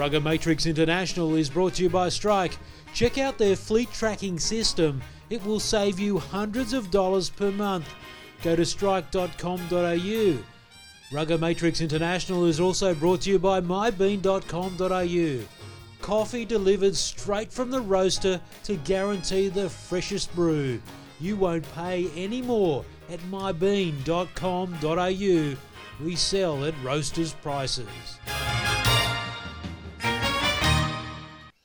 Rugger Matrix International is brought to you by Strike. Check out their fleet tracking system. It will save you hundreds of dollars per month. Go to strike.com.au. Rugger Matrix International is also brought to you by mybean.com.au. Coffee delivered straight from the roaster to guarantee the freshest brew. You won't pay any more at mybean.com.au. We sell at roasters' prices.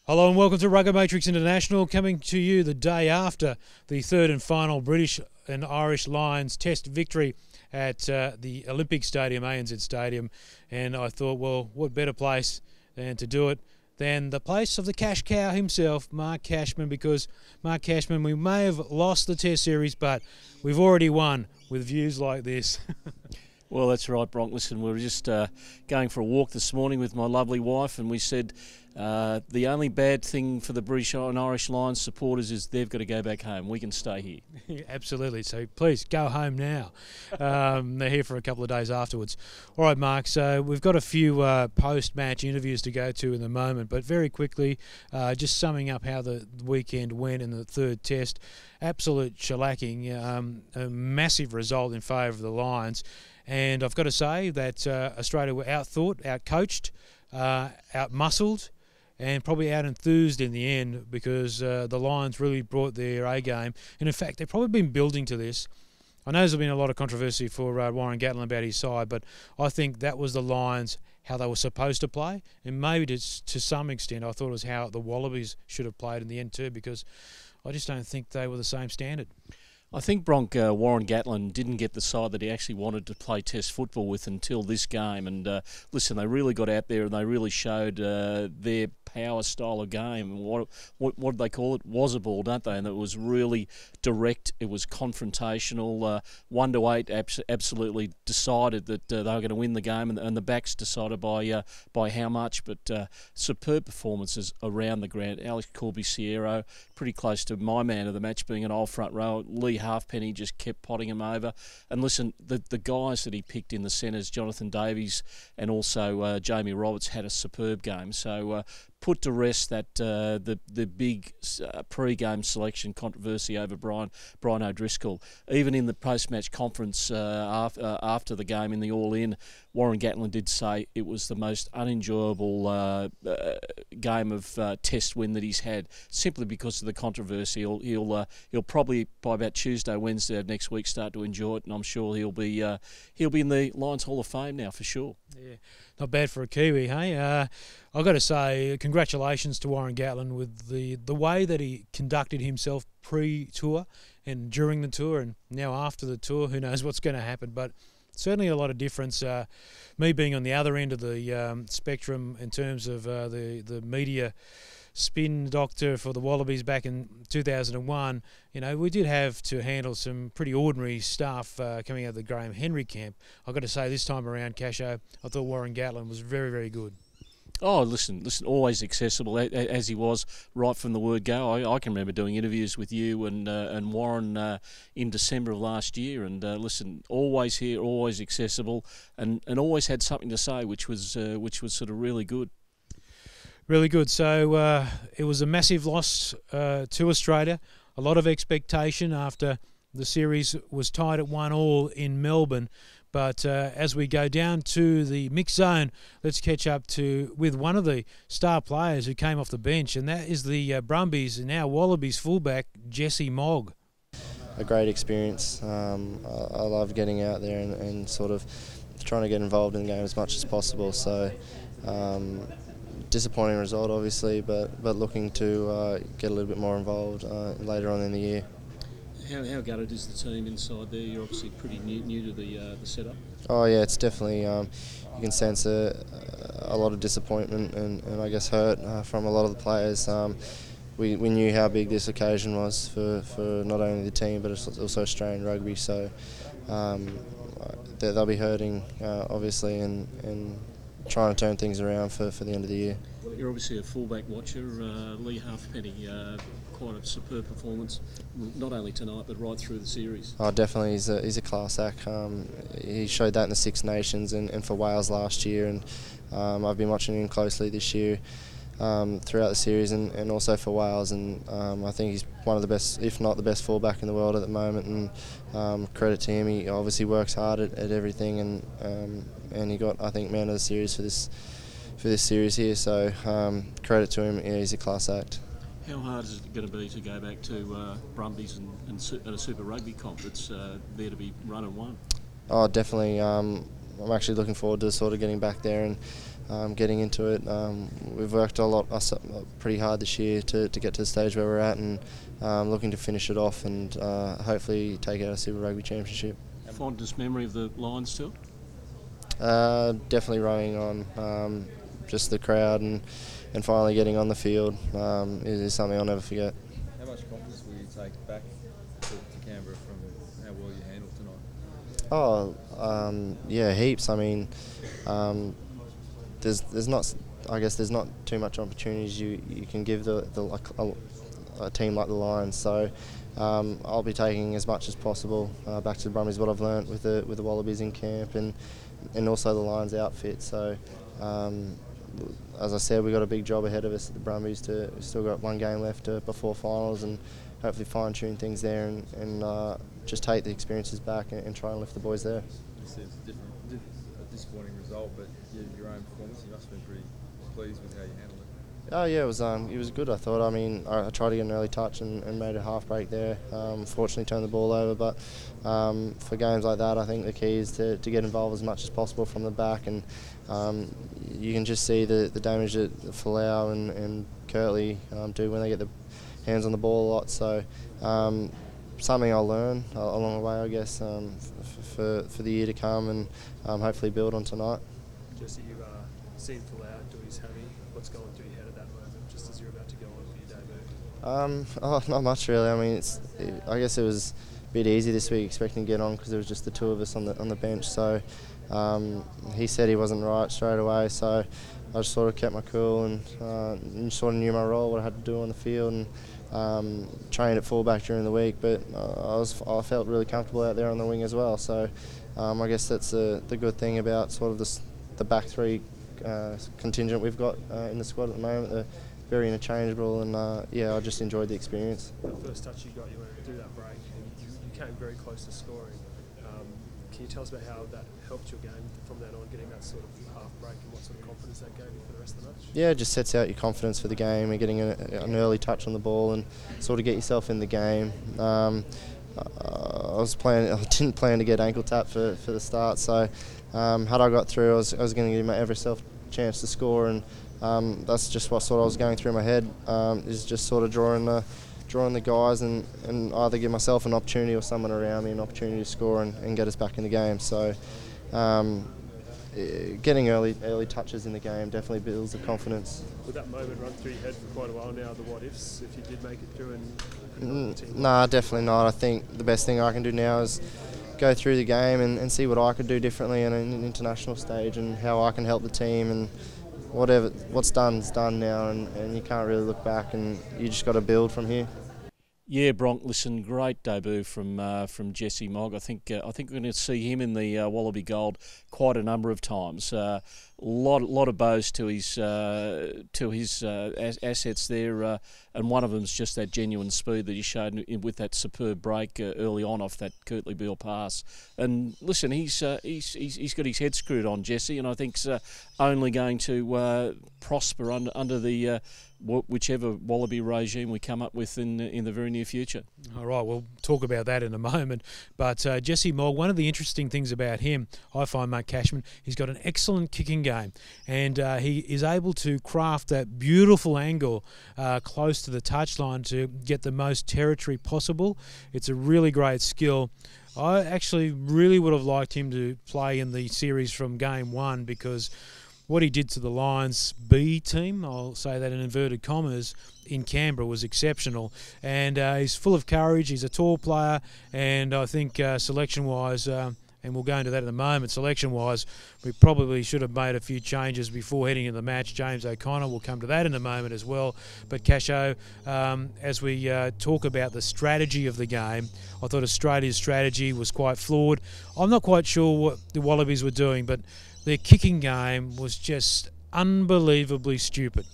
Hello and welcome to Rugger Matrix International, coming to you the day after the third and final British and Irish Lions Test victory at uh, the Olympic Stadium, ANZ Stadium. And I thought, well, what better place than to do it than the place of the cash cow himself, Mark Cashman, because Mark Cashman, we may have lost the Test series, but we've already won with views like this. well, that's right, Bronk. Listen, we were just uh, going for a walk this morning with my lovely wife, and we said, uh, the only bad thing for the British and Irish Lions supporters is they've got to go back home. We can stay here. Absolutely. So please go home now. Um, they're here for a couple of days afterwards. All right, Mark. So we've got a few uh, post-match interviews to go to in the moment, but very quickly, uh, just summing up how the weekend went in the third test. Absolute shellacking. Um, a massive result in favour of the Lions. And I've got to say that uh, Australia were outthought, outcoached, uh, outmuscled and probably out enthused in the end because uh, the Lions really brought their A game. And in fact, they've probably been building to this. I know there's been a lot of controversy for uh, Warren Gatland about his side, but I think that was the Lions how they were supposed to play, and maybe to, to some extent, I thought it was how the Wallabies should have played in the end too, because I just don't think they were the same standard. I think Bronk uh, Warren Gatland didn't get the side that he actually wanted to play Test football with until this game. And uh, listen, they really got out there and they really showed uh, their power style of game. What what what they call it? Warrenball, don't they? And it was really direct. It was confrontational. Uh, one to eight, abs- absolutely decided that uh, they were going to win the game, and, and the backs decided by uh, by how much. But uh, superb performances around the ground. Alex Corbisiero, pretty close to my man of the match, being an old front row. Lee Halfpenny just kept potting him over. And listen, the the guys that he picked in the centres, Jonathan Davies and also uh, Jamie Roberts, had a superb game. So uh, put to rest that uh, the the big uh, pre-game selection controversy over Brian Brian O'Driscoll. Even in the post-match conference uh, after, uh, after the game in the All In, Warren Gatland did say it was the most unenjoyable uh, game of Test win that he's had, simply because of the controversy. He'll he'll, he'll probably by about Tuesday, Wednesday of next week start to enjoy it, and I'm sure he'll be he'll be in the Lions Hall of Fame now for sure. Yeah not bad for a Kiwi, hey? Uh, I've got to say, congratulations to Warren Gatland with the, the way that he conducted himself pre tour and during the tour, and now after the tour. Who knows what's going to happen? But certainly a lot of difference. Uh, me being on the other end of the um, spectrum in terms of uh, the, the media spin doctor for the Wallabies back in 2001, you know, we did have to handle some pretty ordinary stuff uh, coming out of the Graham Henry camp. I've got to say, this time around, Casho, I thought Warren Gatland was very, very good. Oh, listen, listen, always accessible as he was right from the word go. I, I can remember doing interviews with you and uh, and Warren uh, in December of last year, and uh, listen, always here, always accessible, and, and always had something to say, which was uh, which was sort of really good. Really good. So uh, it was a massive loss uh, to Australia. A lot of expectation after the series was tied at one all in Melbourne. But uh, as we go down to the mixed zone, let's catch up to with one of the star players who came off the bench, and that is the uh, Brumbies and now Wallabies fullback Jesse Mogg. A great experience. Um, I, I, love getting out there and, and, sort of trying to get involved in the game as much as possible. So um, disappointing result, obviously, but but looking to uh, get a little bit more involved uh, later on in the year. How, how gutted is the team inside there? You're obviously pretty new, new to the uh, the setup. Oh yeah, it's definitely um, you can sense a, a lot of disappointment and, and I guess hurt uh, from a lot of the players. Um, we, we knew how big this occasion was for, for not only the team but also Australian rugby. So um, they'll be hurting uh, obviously and, and trying to turn things around for, for the end of the year. You're obviously a fullback watcher. Uh, Lee Halfpenny, uh, quite a superb performance, not only tonight but right through the series. Oh, definitely. He's a, he's a class act. Um, he showed that in the Six Nations and, and for Wales last year, and um, I've been watching him closely this year. Um, throughout the series and, and also for Wales and um, I think he's one of the best if not the best fullback in the world at the moment and um, credit to him he obviously works hard at, at everything and um, and he got I think man of the series for this for this series here so um, credit to him yeah, he's a class act. How hard is it going to be to go back to uh, Brumbies and, and, su- and, a Super Rugby comp that's uh, there to be run and won? Oh, definitely. Um, I'm actually looking forward to sort of getting back there and um, getting into it. Um, we've worked a lot, uh, pretty hard this year to, to get to the stage where we're at, and um, looking to finish it off and uh, hopefully take out a Super Rugby Championship. Fondest memory of the Lions still? Uh, definitely rowing on um, just the crowd and and finally getting on the field um, is, is, something I'll never forget. How much confidence will you take back to, to Canberra from how well you handled tonight? Oh, um, yeah, heaps. I mean, um, there's there's not. I guess there's not too much opportunities you, you can give the, the like a, a team like the Lions. So um, I'll be taking as much as possible uh, back to the Brumbies what I've learnt with the with the Wallabies in camp and and also the Lions outfit. So um, as I said, we've got a big job ahead of us at the Brumbies. To we've still got one game left to, before finals, and hopefully fine tune things there and, and uh, just take the experiences back and, and, try and lift the boys there. It's a, different, a disappointing result, but your own performance, you must have been pretty pleased with how you handled it. Oh yeah, it was um, it was good. I thought. I mean, I, tried to get an early touch and, and made a half break there. Um, fortunately, turned the ball over. But um, for games like that, I think the key is to, to get involved as much as possible from the back, and um, you can just see the, the damage that Folau and, and Kurtley um, do when they get the hands on the ball a lot. So um, something I'll learn along the way, I guess, for for the year to come, and hopefully build on tonight. Jesse, you've uh, seen Folau do his hammy. What's going through your head at that moment, just as you're about to go on for your debut? Um, oh, not much really. I mean, it's. It, I guess it was a bit easy this week, expecting to get on because there was just the two of us on the on the bench. So um, he said he wasn't right straight away. So I just sort of kept my cool and, uh, and sort of knew my role, what I had to do on the field, and um, trained at fullback during the week. But uh, I was I felt really comfortable out there on the wing as well. So um, I guess that's the the good thing about sort of this the back three uh, contingent we've got uh, in the squad at the moment. They're very interchangeable, and uh, yeah, I just enjoyed the experience. The first touch you got, you went through that break, and you, you came very close to scoring. Um, can you tell us about how that helped your game from then on, getting that sort of half break, and what sort of confidence that gave you for the rest of the match? Yeah, it just sets out your confidence for the game and getting a, an early touch on the ball and sort of get yourself in the game. Um, uh, I was planning. I didn't plan to get ankle tap for, for the start, so um, had I got through, I was, I was going to give my every self chance to score, and um, that's just what sort of was going through my head. Um, is just sort of drawing the drawing the guys and, and either give myself an opportunity or someone around me an opportunity to score and, and get us back in the game. So. Um, getting early early touches in the game definitely builds the confidence. Would that moment run through your head for quite a while now? The what ifs if you did make it through and. Nah, definitely not. I think the best thing I can do now is go through the game and, and see what I could do differently on an international stage and how I can help the team and whatever what's done is done now and, and you can't really look back and you just got to build from here. Yeah, Bronk. Listen, great debut from uh, from Jesse Mogg. I think uh, I think we're going to see him in the uh, Wallaby Gold quite a number of times. Uh, lot lot of bows to his uh, to his uh, as- assets there, and one of them is just that genuine speed that he showed in, with that superb break early on off that Kurtley Beale pass. And listen, he's, he's he's he's got his head screwed on Jesse, and I think uh, only going to prosper under under the whichever Wallaby regime we come up with in in the very near future. All right, we'll talk about that in a moment. But Jesse Mogg, one of the interesting things about him, I find, Mark Cashman, he's got an excellent kicking game, and uh, he is able to craft that beautiful angle uh, close to the touchline to get the most territory possible. It's a really great skill. I actually really would have liked him to play in the series from game one because what he did to the Lions B team, I'll say that in inverted commas, in Canberra was exceptional. And uh, he's full of courage. He's a tall player, and I think uh, selection wise, uh, and we'll go into that in a moment. Selection wise, we probably should have made a few changes before heading into the match. James O'Connor, will come to that in a moment as well. But Casho, um, as we uh, talk about the strategy of the game, I thought Australia's strategy was quite flawed. I'm not quite sure what the Wallabies were doing, but their kicking game was just unbelievably stupid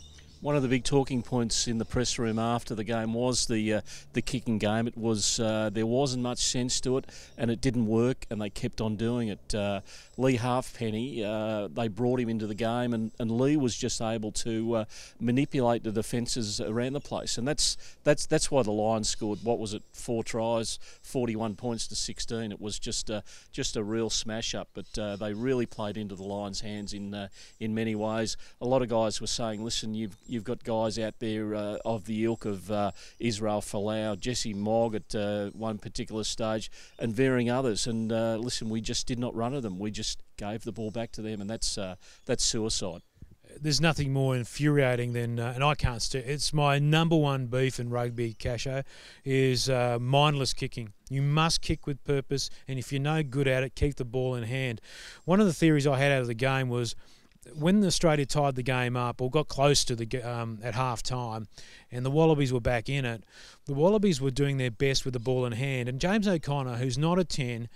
one of the big talking points in the press room after the game was the uh, the kicking game. It was uh, there wasn't much sense to it, and it didn't work, and they kept on doing it. Uh, Lee Halfpenny, uh, they brought him into the game, and, and Lee was just able to uh, manipulate the defences around the place, and that's that's that's why the Lions scored. What was it? Four tries, 41 points to 16. It was just a, just a real smash up, but uh, they really played into the Lions' hands in in many ways. A lot of guys were saying, "Listen, you've you've got guys out there uh, of the ilk of uh, Israel Folau, Jesse Mogg at uh, one particular stage, and varying others. And uh, listen, we just did not run at them. We just gave the ball back to them, and that's uh, that's suicide there's nothing more infuriating than, uh, and I can't. St- it's my number one beef in rugby, Casho, is mindless kicking. You must kick with purpose, and if you're no good at it, keep the ball in hand. One of the theories I had out of the game was when Australia tied the game up or got close to the um, at half time, and the Wallabies were back in it, the Wallabies were doing their best with the ball in hand. And James O'Connor, who's not a ten,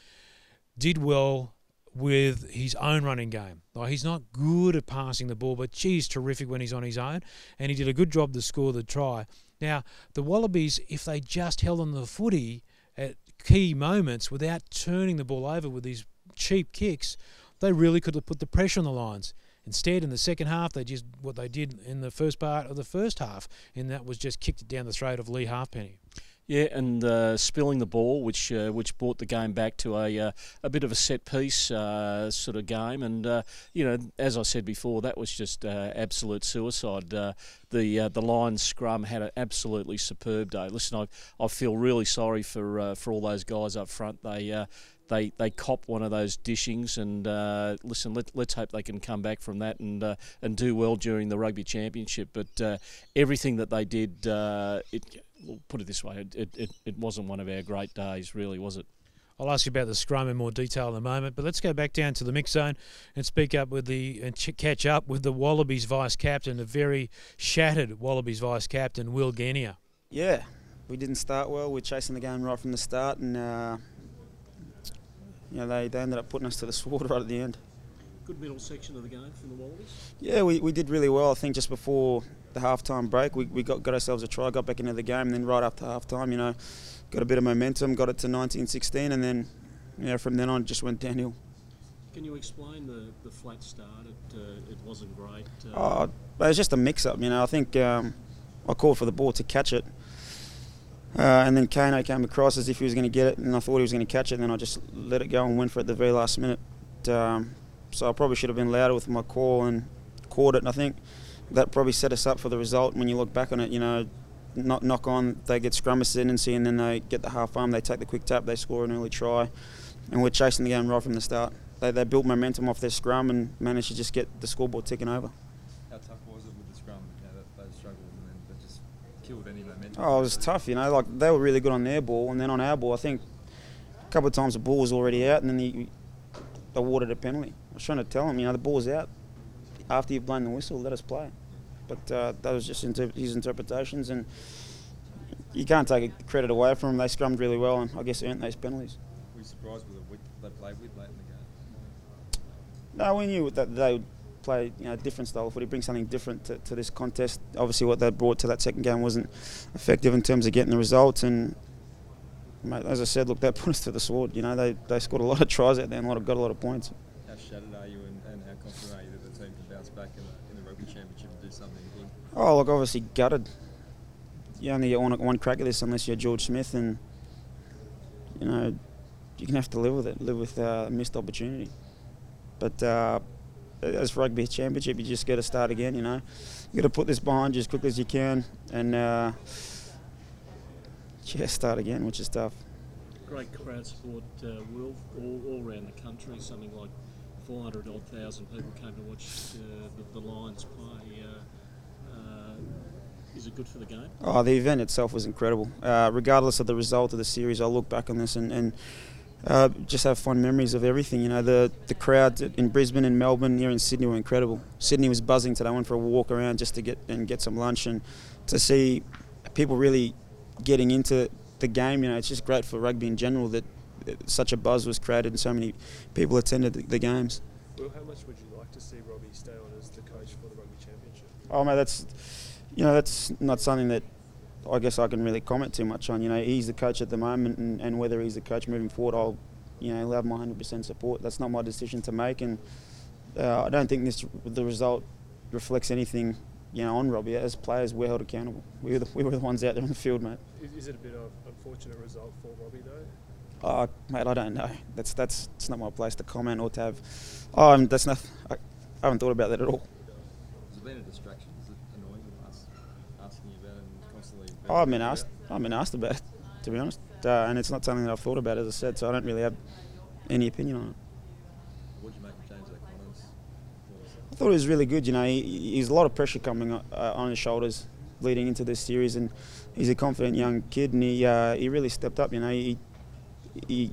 did well with his own running game. Like he's not good at passing the ball, but geez, terrific when he's on his own, and he did a good job to score the try. Now the Wallabies, if they just held on the footy at key moments without turning the ball over with these cheap kicks, they really could have put the pressure on the Lions. Instead, in the second half, they just what they did in the first part of the first half, and that was just kicked it down the throat of Lee Halfpenny. Yeah, and uh, spilling the ball, which uh, which brought the game back to a uh, a bit of a set piece uh, sort of game, and uh, you know, as I said before, that was just uh, absolute suicide. the the Lions scrum had an absolutely superb day. Listen, I I feel really sorry for for all those guys up front. They they they cop one of those dishings and uh, listen let, let's hope they can come back from that and uh, and do well during the rugby championship but uh, everything that they did uh, it we'll put it this way it, it, it wasn't one of our great days really was it I'll ask you about the scrum in more detail in a moment, but let's go back down to the mix zone and speak up with the and ch- catch up with the Wallabies vice captain, a very shattered Wallabies vice captain, Will Genia. Yeah, we didn't start well. We are chasing the game right from the start, and uh, you know, they, they ended up putting us to the sword right at the end. Good middle section of the game from the Wallabies? Yeah, we, we did really well. I think just before the half-time break, we, we got, got ourselves a try, got back into the game, and then right after half-time, you know, got a bit of momentum, got it to 19-16, and then, you know, from then on, just went downhill. Can you explain the, the flat start? It, uh, it wasn't great. Uh, oh, it was just a mix-up, you know. I think um, I called for the ball to catch it, uh, and then Kano came across as if he was going to get it, and I thought he was going to catch it, and then I just let it go and went for it at the very last minute. Um, so I probably should have been louder with my call and caught it, and I think that probably set us up for the result when you look back on it. You know, not knock on, they get scrum ascendancy, and then they get the half arm, they take the quick tap, they score an early try, and we're chasing the game right from the start. They, they built momentum off their scrum and managed to just get the scoreboard ticking over. Killed any momentum? Oh, it was tough, you know. Like they were really good on their ball, and then on our ball, I think a couple of times the ball was already out, and then he, they awarded a penalty. I was trying to tell him, you know, the ball's out. After you've blown the whistle, let us play. But uh, that was just inter- his interpretations, and you can't take credit away from them. They scrummed really well, and I guess earned those penalties. Were you surprised with the width they played with late in the game? No, we knew that they would play you know, a different style of footy, bring something different to, to this contest. Obviously, what they brought to that second game wasn't effective in terms of getting the results. And mate, as I said, look, that put us to the sword. You know, they, they scored a lot of tries out there and a lot of, got a lot of points. How shattered are you, and, and how confident are you that the team can bounce back in the, in the rugby championship and do something good? Oh, look, obviously gutted. You only get one, one crack at this unless you're George Smith, and you know you can have to live with it, live with uh, missed opportunity. But uh, as rugby championship, you just got to start again. You know, you got to put this behind you as quickly as you can, and uh, yeah, start again, which is tough. Great crowd support, uh, Will, all, all around the country. Something like 400 odd thousand people came to watch uh, the, the, Lions play. Uh, uh, is it good for the game? Oh, the event itself was incredible. Uh, regardless of the result of the series, I'll look back on this and, and uh, just have fond memories of everything. You know, the the crowds in Brisbane and Melbourne, here in Sydney, were incredible. Sydney was buzzing today. I went for a walk around just to get and get some lunch and to see people really getting into the game. You know, it's just great for rugby in general that such a buzz was created and so many people attended the, the games. Well, how much would you like to see Robbie stay on as the coach for the rugby championship? Oh mate, that's you know that's not something that I guess I can really comment too much on. You know, he's the coach at the moment, and, and whether he's the coach moving forward, I'll you know have my hundred percent support. That's not my decision to make, and uh, I don't think this the result reflects anything. You know, on Robbie as players, we're held accountable. We were the, we were the ones out there on the field, mate. Is, is it a bit of unfortunate result for Robbie though? Oh, mate, I don't know. That's that's it's not my place to comment or to have. Oh, um, that's not. I, I haven't thought about that at all. Has it been a distraction? Is it annoying us asking you about it and Oh, I've been asked. I've been asked about it, to be honest, uh, and it's not something that I've thought about, as I said. So I don't really have any opinion on it. What did you make change that comments? I thought it was really good. You know, he, he's a lot of pressure coming uh, on his shoulders leading into this series, and he's a confident young kid, and he uh, he really stepped up. You know, he he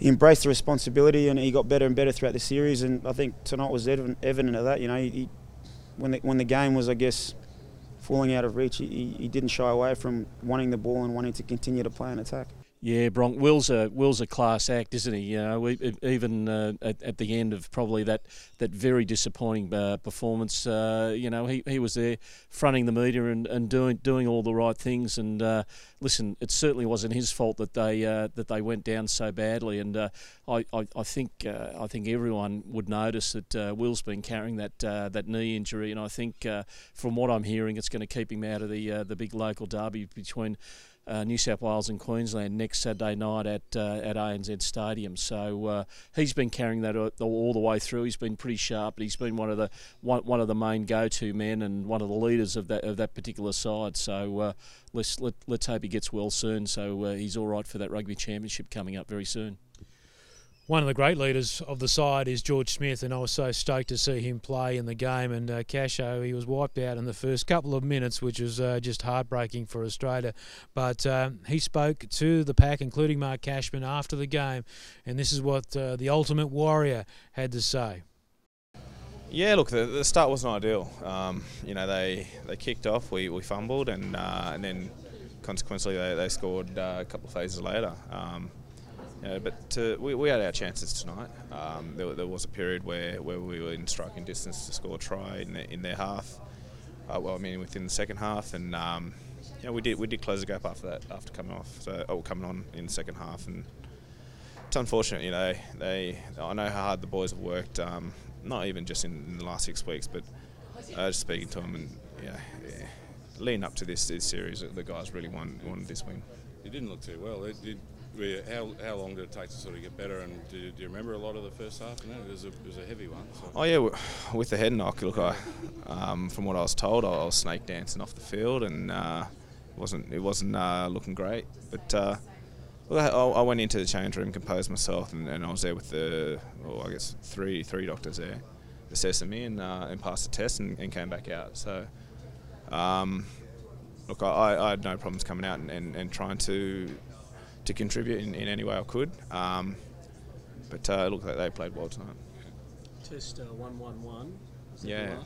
he embraced the responsibility and he got better and better throughout the series. And I think tonight was evident, evident of that. You know, he, when the when the game was, I guess, falling out of reach, he, he didn't shy away from wanting the ball and wanting to continue to play and attack. Yeah, Bronk. Will's a Will's a class act, isn't he? You know, we, even uh, at, at the end of probably that that very disappointing uh, performance, uh, you know, he, he was there fronting the media and, and doing doing all the right things. And uh, listen, it certainly wasn't his fault that they uh, that they went down so badly. And uh, I, I, I think I think everyone would notice that Will's been carrying that that knee injury, and I think from what I'm hearing, it's going to keep him out of the the big local derby between uh, New South Wales and Queensland next Saturday night at uh, at ANZ Stadium. So uh, he's been carrying that all the way through. He's been pretty sharp. He's been one of the one, one of the main go-to men and one of the leaders of that of that particular side. So uh, let's let, let's hope he gets well soon. So uh, he's all right for that rugby championship coming up very soon one of the great leaders of the side is George Smith, and I was so stoked to see him play in the game. And uh, Casho, he was wiped out in the first couple of minutes, which was uh, just heartbreaking for Australia. But um, he spoke to the pack, including Mark Cashman, after the game, and this is what uh, the Ultimate Warrior had to say. Yeah, look, the, the start wasn't ideal. Um, you know, they, they kicked off, we, we fumbled, and uh, and then consequently they, they scored uh, a couple of phases later. Um, but uh, we, we had our chances tonight. Um, there, there, was a period where, where we were in striking distance to score a try in, the, in their half. Uh, well, I mean within the second half, and um, we did we did close the gap after that after coming off, so oh, coming on in the second half, and it's unfortunate, you know. They I know how hard the boys have worked, um, not even just in, in, the last six weeks, but uh, just speaking to them and yeah, yeah, leading up to this, this series, the guys really wanted, wanted this win. It didn't look too well. It how, how long did it take to sort of get better? And do, do you remember a lot of the first half? No, it was a, it was a heavy one. So. Oh yeah, with the head knock. Look, I, um, from what I was told, I was snake dancing off the field, and uh, it wasn't it wasn't uh, looking great. But uh, I, went into the change room, composed myself, and, and I was there with the, I guess three three doctors there, assessing me, and uh, and passed the test, and, and came back out. So. Um, look, I, I, had no problems coming out and, and, and trying to to contribute in, in any way I could. Um, but uh, like they played well tonight. Test uh, one one one. Yeah.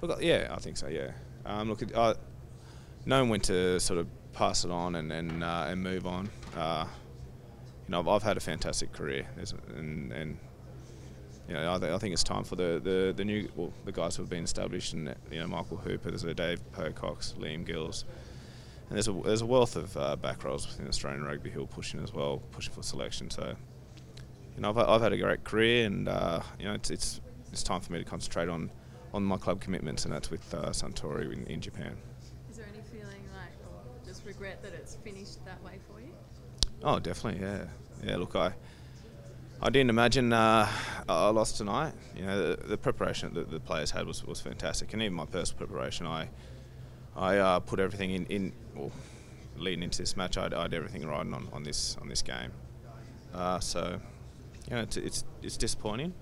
Look, yeah, I think so. Yeah. Um, look, uh, knowing when to sort of pass it on and and, uh, and move on. Uh, you know, I've, I've, had a fantastic career, and, and you know, I, th- I, think it's time for the, the, the new well, the guys who have been established, and you know, Michael Hooper, there's a Dave Pococks, Liam Gills, and there's a there's a wealth of uh, back rows within Australian rugby who are pushing as well, pushing for selection. So, you know, I've, I've had a great career, and uh, you know, it's, it's it's time for me to concentrate on on my club commitments, and that's with uh, Suntory in, in Japan. Is there any feeling like, or just regret that it's finished that way for you? Oh, definitely, yeah, yeah. Look, I. I didn't imagine uh, I lost tonight. You know, the, the preparation that the players had was, was fantastic, and even my personal preparation. I I uh, put everything in, in well, leading into this match. I, I had everything riding on, on this on this game. Uh, so, you know, it's, it's, it's disappointing,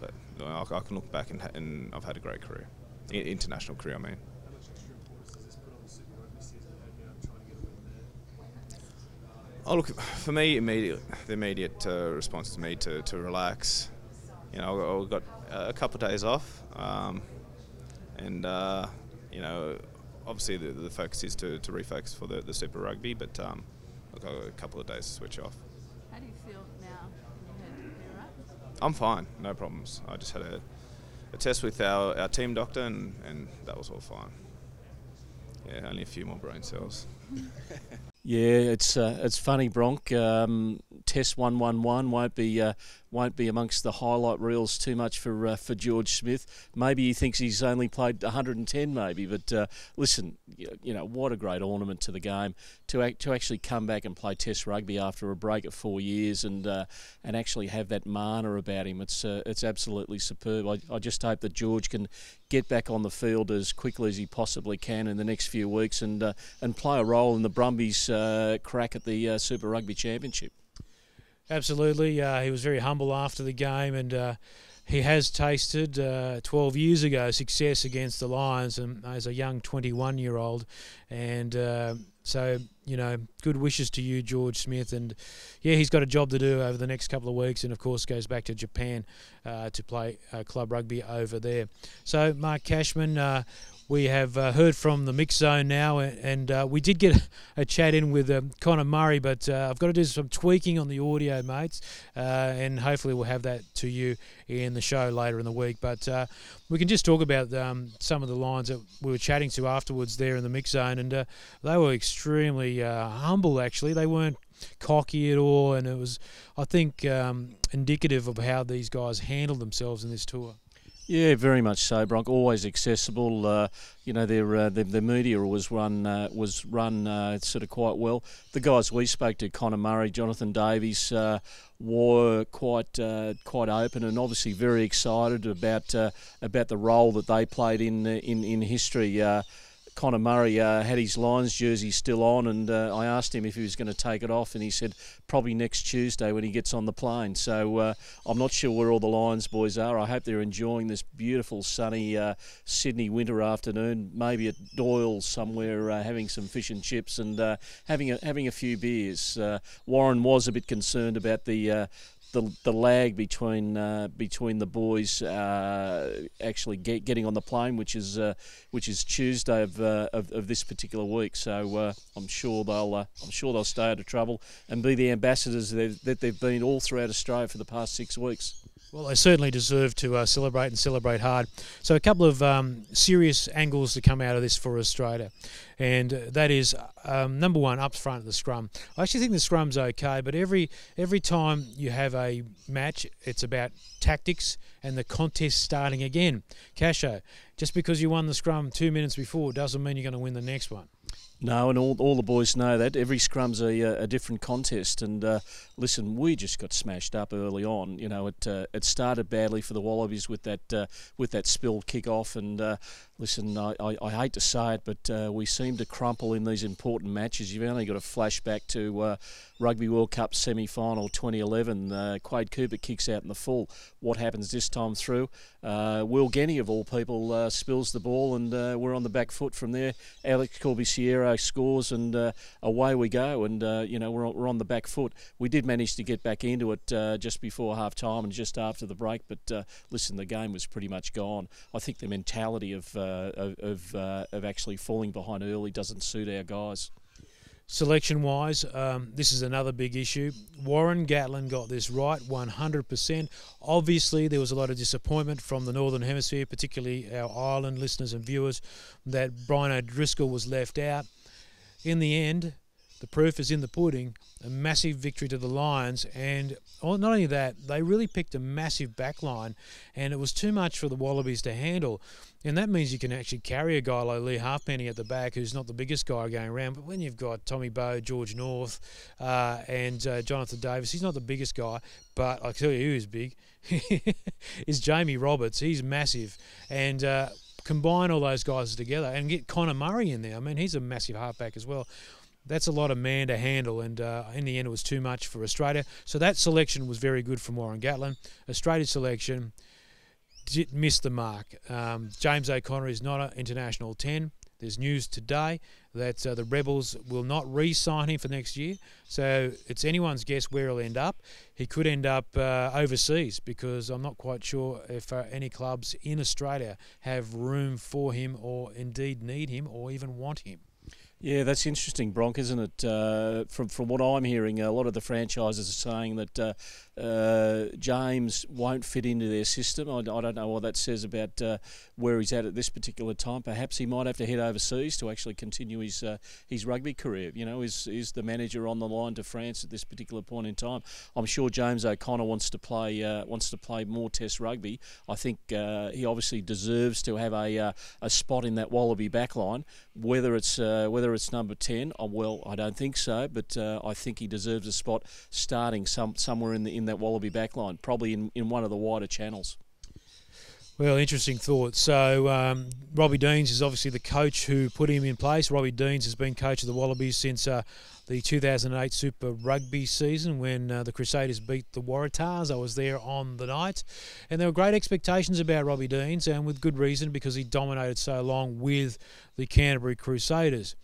but you know, I, I, can look back and, and I've had a great career, I, international career. I mean. Oh look, for me, immediate the immediate uh, response to me to, to relax. You know, I got a couple of days off, um, and uh, you know, obviously the, the focus is to, to refocus for the, the Super Rugby, but um, I've got a couple of days to switch off. How do you feel now? You? I'm fine, no problems. I just had a, a test with our, our team doctor, and, and that was all fine. Yeah, only a few more brain cells. Yeah, it's uh, it's funny, Bronk. Um, test one one one won't be uh, won't be amongst the highlight reels too much for uh, for George Smith. Maybe he thinks he's only played 110, maybe. But uh, listen, you know what a great ornament to the game to act, to actually come back and play Test rugby after a break of four years and uh, and actually have that mana about him. It's uh, it's absolutely superb. I, I just hope that George can get back on the field as quickly as he possibly can in the next few weeks and and play a role in the Brumbies crack at the uh, Super Rugby Championship. Absolutely, uh, he was very humble after the game, and uh, he has tasted uh, 12 years ago success against the Lions, and as a young 21-year-old, and uh, so you know, good wishes to you, George Smith, and yeah, he's got a job to do over the next couple of weeks, and of course goes back to Japan to play club rugby over there. So, Mark Cashman we have uh, heard from the mix zone now, and uh, we did get a chat in with um, Conor Murray, but uh, I've got to do some tweaking on the audio, mates, uh, and hopefully we'll have that to you in the show later in the week. But uh, we can just talk about um, some of the lines that we were chatting to afterwards there in the mix zone, and uh, they were extremely humble. Actually, they weren't cocky at all, and it was, I think, um, indicative of how these guys handled themselves in this tour. Yeah, very much so, Bronk. Always accessible. Uh, you know, their, uh, their, their media was run uh, was run uh, sort of quite well. The guys we spoke to, Conor Murray, Jonathan Davies, uh, were quite uh, quite open and obviously very excited about about the role that they played in in in history. Conor Murray uh, had his Lions jersey still on, and uh, I asked him if he was going to take it off, and he said probably next Tuesday when he gets on the plane. So uh, I'm not sure where all the Lions boys are. I hope they're enjoying this beautiful sunny uh, Sydney winter afternoon, maybe at Doyle's somewhere, uh, having some fish and chips and uh, having a, having a few beers. Warren was a bit concerned about the the the lag between uh, between the boys uh, actually get, getting on the plane, which is uh, which is Tuesday of, uh, of, of this particular week. So uh, I'm sure they'll uh, I'm sure they'll stay out of trouble and be the ambassadors that they've been all throughout Australia for the past six weeks. Well, they certainly deserve to uh, celebrate and celebrate hard. So, a couple of um, serious angles to come out of this for Australia, and uh, that is um, number one, up front of the scrum. I actually think the scrum's okay, but every every time you have a match, it's about tactics and the contest starting again. Casho, just because you won the scrum two minutes before doesn't mean you're going to win the next one. No, and all, all the boys know that every scrum's a, a different contest. And uh, listen, we just got smashed up early on. You know, it uh, it started badly for the Wallabies with that uh, with that spilled kick off. And uh, listen, I, I, I, hate to say it, but uh, we seem to crumple in these important matches. You've only got to flash back to uh, Rugby World Cup semi final 2011. Quade Cooper kicks out in the full. What happens this time through? Will Genia, of all people, spills the ball, and we're on the back foot from there. Alex Corbisiero scores, and uh, away we go. And uh, you know we're we're on the back foot. We did manage to get back into it uh, just before half time and just after the break. But uh, listen, the game was pretty much gone. I think the mentality of uh, of uh, of actually falling behind early doesn't suit our guys. Selection wise, um, this is another big issue. Warren Gatland got this right 100%. Obviously, there was a lot of disappointment from the Northern Hemisphere, particularly our Ireland listeners and viewers, that Brian O'Driscoll was left out in the end, the proof is in the pudding. A massive victory to the Lions, and not only that, they really picked a massive back line, and it was too much for the Wallabies to handle. And that means you can actually carry a guy like Lee Halfpenny at the back, who's not the biggest guy going around. But when you've got Tommy Bowe, George North, uh, and uh, Jonathan Davies, he's not the biggest guy, but I tell you who is big is Jamie Roberts. He's massive, and uh, combine all those guys together and get Conor Murray in there. I mean, he's a massive halfback as well. That's a lot of man to handle, and uh, in the end, it was too much for Australia. So that selection was very good from Warren Gatland. Australia's selection did miss the mark. Um, James O'Connor is not an international 10. There's news today that uh, the Rebels will not re sign him for next year. So it's anyone's guess where he'll end up. He could end up uh, overseas because I'm not quite sure if uh, any clubs in Australia have room for him or indeed need him or even want him. Yeah, that's interesting, Bronk, isn't it? Uh, from from what I'm hearing, a lot of the franchises are saying that uh, uh, James won't fit into their system. I, I, don't know what that says about uh, where he's at at this particular time. Perhaps he might have to head overseas to actually continue his uh, his rugby career. You know, is is the manager on the line to France at this particular point in time? I'm sure James O'Connor wants to play uh, wants to play more Test rugby. I think he obviously deserves to have a a spot in that Wallaby backline. Whether it's whether it's number 10, oh, well, I don't think so, but uh, I think he deserves a spot starting some somewhere in the in that Wallaby backline, probably in, in one of the wider channels. Well, interesting thought. So, um, Robbie Deans is obviously the coach who put him in place. Robbie Deans has been coach of the Wallabies since uh, the 2008 Super Rugby season when uh, the Crusaders beat the Waratahs. I was there on the night, and there were great expectations about Robbie Deans, and with good reason because he dominated so long with the Canterbury Crusaders.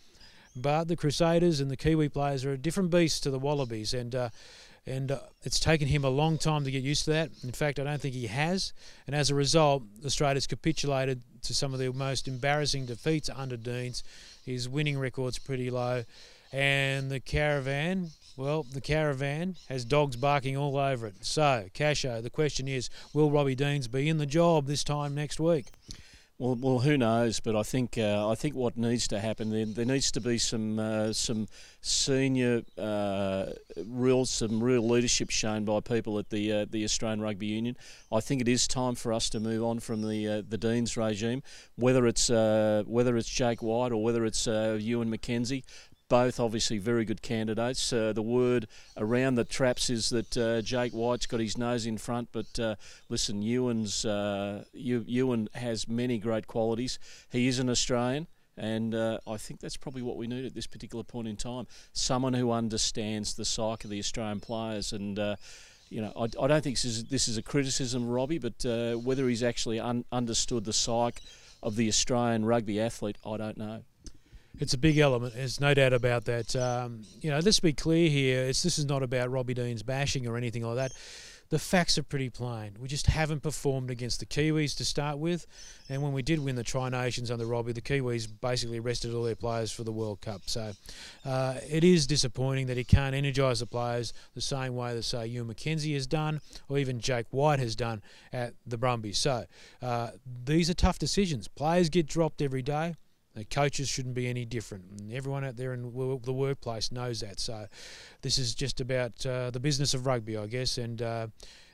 But the Crusaders and the Kiwi players are a different beast to the Wallabies, and uh, and uh, it's taken him a long time to get used to that. In fact, I don't think he has, and as a result, Australia's capitulated to some of the most embarrassing defeats under Deans. His winning record's pretty low, and the caravan. Well, the caravan has dogs barking all over it. So, Casho, the question is, will Robbie Deans be in the job this time next week? Well, well, who knows? But I think uh, I think what needs to happen there, there needs to be some uh, some senior uh, real some real leadership shown by people at the uh, the Australian Rugby Union. I think it is time for us to move on from the uh, the Deans regime, whether it's uh, whether it's Jake White or whether it's Ewen McKenzie both obviously very good candidates. Uh, the word around the traps is that uh, Jake White's got his nose in front, but uh, listen, Ewen's uh, Ewen has many great qualities. He is an Australian. And uh, I think that's probably what we need at this particular point in time. Someone who understands the psyche of the Australian players. And, uh, you know, I, I, don't think this is, this is a criticism of Robbie, but whether he's actually un- understood the psyche of the Australian rugby athlete, I don't know. It's a big element. There's no doubt about that. Um, you know, let's be clear here. It's, this is not about Robbie Deans bashing or anything like that. The facts are pretty plain. We just haven't performed against the Kiwis to start with, and when we did win the Tri Nations under Robbie, the Kiwis basically rested all their players for the World Cup. So uh, it is disappointing that he can't energise the players the same way that say Ewen McKenzie has done, or even Jake White has done at the Brumbies. So uh, these are tough decisions. Players get dropped every day. The coaches shouldn't be any different. Everyone out there in the workplace knows that. So this is just about uh, the business of rugby, I guess. And uh,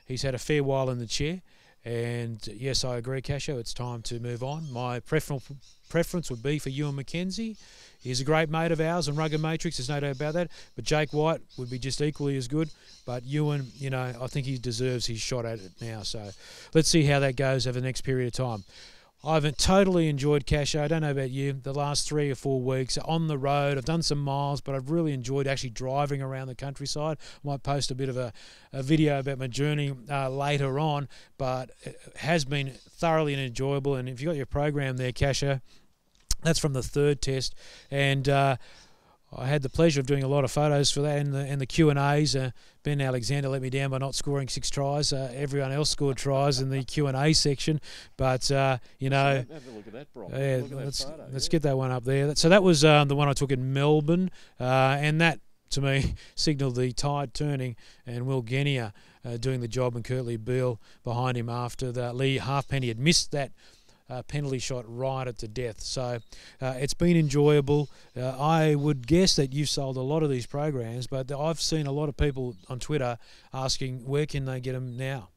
he's had a fair while in the chair. And yes, I agree, Casho. It's time to move on. My preference preference would be for Ewen McKenzie. He's a great mate of ours and Rugged Matrix. There's no doubt about that. But Jake White would be just equally as good. But Ewen, you know, I think he deserves his shot at it now. So let's see how that goes over the next period of time. I've totally enjoyed Casho. I don't know about you. The last three or four weeks on the road, I've done some miles, but I've really enjoyed actually driving around the countryside. I might post a bit of a, a video about my journey uh, later on, but it has been thoroughly and enjoyable. And if you've got your program there, Casho, that's from the third test. And uh, I had the pleasure of doing a lot of photos for that and the, and the Q and A's. Uh, ben Alexander let me down by not scoring six tries. Uh, everyone else scored tries in the Q and A section, but uh, you know, have, have a look at that, Brock. Yeah, let's photo, let's yeah. get that one up there. So that was um, the one I took in Melbourne, uh, and that to me signalled the tide turning and Will Genia uh, doing the job and Kurtley Beale behind him after the Lee Halfpenny had missed that uh, penalty shot right at the death. So uh, it's been enjoyable. Uh, I would guess that you've sold a lot of these programs, but I've seen a lot of people on Twitter asking where can they get them now.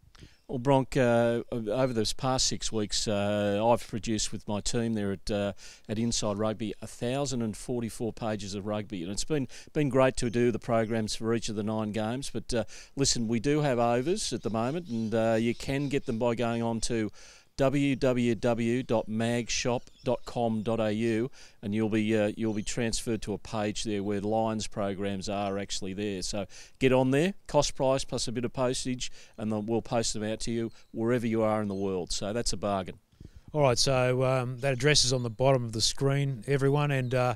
Well, Bronk, uh, over those past six weeks, uh, I've produced with my team there at uh, at Inside Rugby 1,044 pages of rugby, and it's been been great to do the programs for each of the nine games. But uh, listen, we do have overs at the moment, and uh, you can get them by going on to www.magshop.com.au and you'll be uh, you'll be transferred to a page there where the Lions programs are actually there. So get on there, cost price plus a bit of postage, and then we'll post them out to you wherever you are in the world. So that's a bargain. All right, so um, that address is on the bottom of the screen, everyone, and uh,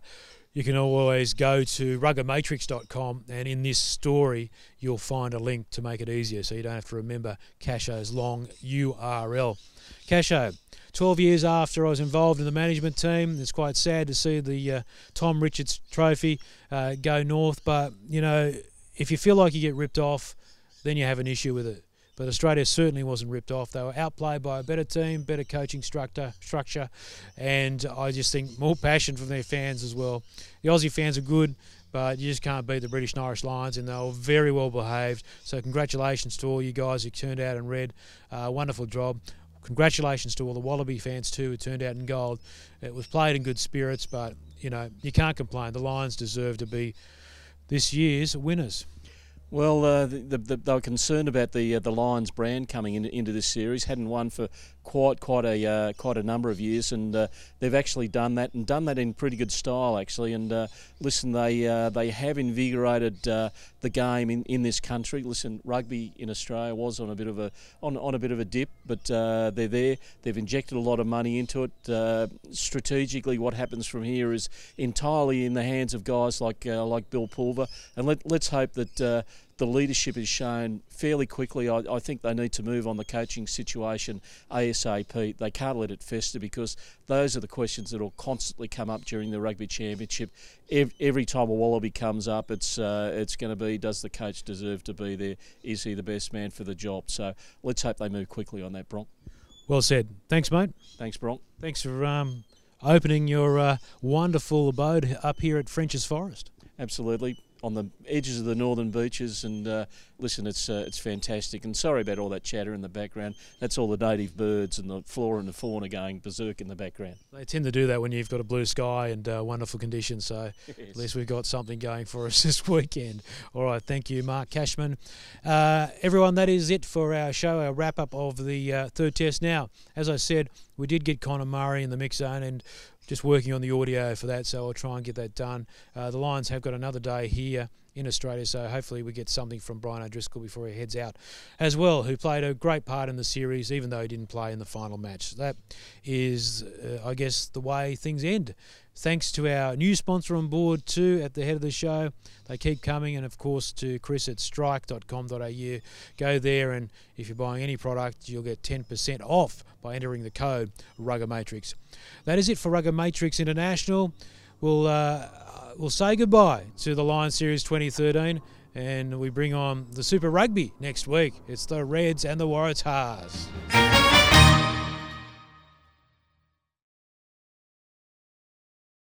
you can always go to ruggedmatrix.com, and in this story, you'll find a link to make it easier so you don't have to remember Casho's long URL. Casho, 12 years after I was involved in the management team, it's quite sad to see the uh, Tom Richards Trophy uh, go north, but you know, if you feel like you get ripped off, then you have an issue with it. But Australia certainly wasn't ripped off. They were outplayed by a better team, better coaching structure, structure, and I just think more passion from their fans as well. The Aussie fans are good, but you just can't beat the British and Irish Lions, and they were very well behaved. So congratulations to all you guys who turned out in red. Uh, wonderful job. Congratulations to all the Wallaby fans too who turned out in gold. It was played in good spirits, but you know you can't complain. The Lions deserve to be this year's winners. Well, uh, the, the, they were concerned about the uh, the Lions brand coming in, into this series. Hadn't won for quite quite a uh, quite a number of years, and uh, they've actually done that and done that in pretty good style actually. And uh, listen, they uh, they have invigorated the game in, in this country. Listen, rugby in Australia was on a bit of a on, on a bit of a dip, but they're there. They've injected a lot of money into it. strategically, what happens from here is entirely in the hands of guys like like Bill Pulver, and let, let's hope that the leadership is shown fairly quickly. I, I, think they need to move on the coaching situation ASAP. They can't let it fester because those are the questions that will constantly come up during the rugby championship. Every, every time a wallaby comes up, it's uh, it's going to be: Does the coach deserve to be there? Is he the best man for the job? So let's hope they move quickly on that, Bronk. Well said. Thanks, mate. Thanks, Bronk. Thanks for um, opening your uh, wonderful abode up here at French's Forest. Absolutely on the edges of the northern beaches. And uh, listen, it's uh, it's fantastic. And sorry about all that chatter in the background. That's all the native birds and the flora and the fauna going berserk in the background. They tend to do that when you've got a blue sky and uh, wonderful conditions. So yes. at least we've got something going for us this weekend. All right, thank you, Mark Cashman. Uh, everyone, that is it for our show, our wrap up of the uh, third test. Now, as I said, we did get Conor Murray in the mix zone and just working on the audio for that, so I'll try and get that done. Uh, the Lions have got another day here in Australia, so hopefully we get something from Brian O'Driscoll before he heads out as well, who played a great part in the series, even though he didn't play in the final match. That is, uh, I guess, the way things end. Thanks to our new sponsor on board too at the head of the show. They keep coming, and of course to Chris at strike.com.au. Go there, and if you're buying any product, you'll get 10% off by entering the code Rugger Matrix. That is it for Rugger Matrix International. We'll uh, we'll say goodbye to the Lions Series 2013, and we bring on the Super Rugby next week. It's the Reds and the Waratahs.